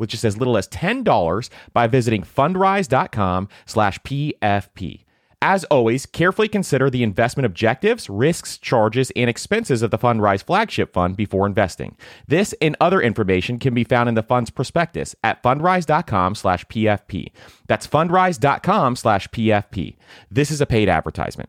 with just as little as $10 by visiting fundrise.com slash PFP. As always, carefully consider the investment objectives, risks, charges, and expenses of the Fundrise flagship fund before investing. This and other information can be found in the fund's prospectus at fundrise.com slash PFP. That's fundrise.com slash PFP. This is a paid advertisement.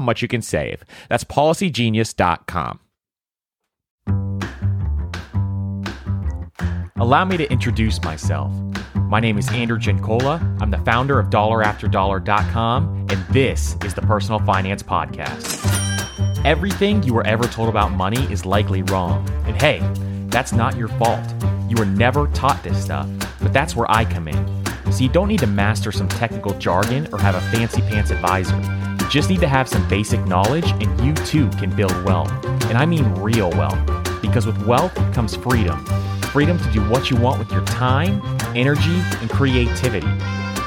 much you can save. That's policygenius.com. Allow me to introduce myself. My name is Andrew Giancola. I'm the founder of DollarAfterDollar.com, and this is the Personal Finance Podcast. Everything you were ever told about money is likely wrong. And hey, that's not your fault. You were never taught this stuff, but that's where I come in. So you don't need to master some technical jargon or have a fancy pants advisor just need to have some basic knowledge and you too can build wealth. And I mean real wealth. Because with wealth comes freedom freedom to do what you want with your time, energy, and creativity.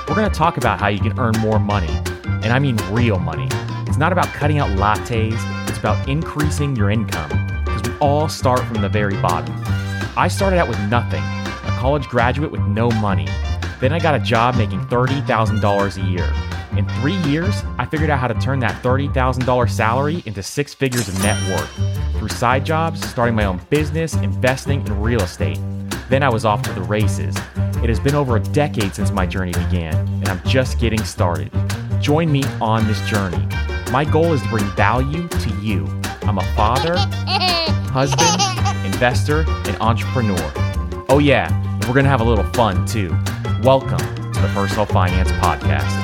We're going to talk about how you can earn more money. And I mean real money. It's not about cutting out lattes, it's about increasing your income. Because we all start from the very bottom. I started out with nothing, a college graduate with no money. Then I got a job making $30,000 a year. In three years, I figured out how to turn that $30,000 salary into six figures of net worth through side jobs, starting my own business, investing in real estate. Then I was off to the races. It has been over a decade since my journey began, and I'm just getting started. Join me on this journey. My goal is to bring value to you. I'm a father, husband, investor, and entrepreneur. Oh, yeah, we're going to have a little fun too. Welcome to the Personal Finance Podcast.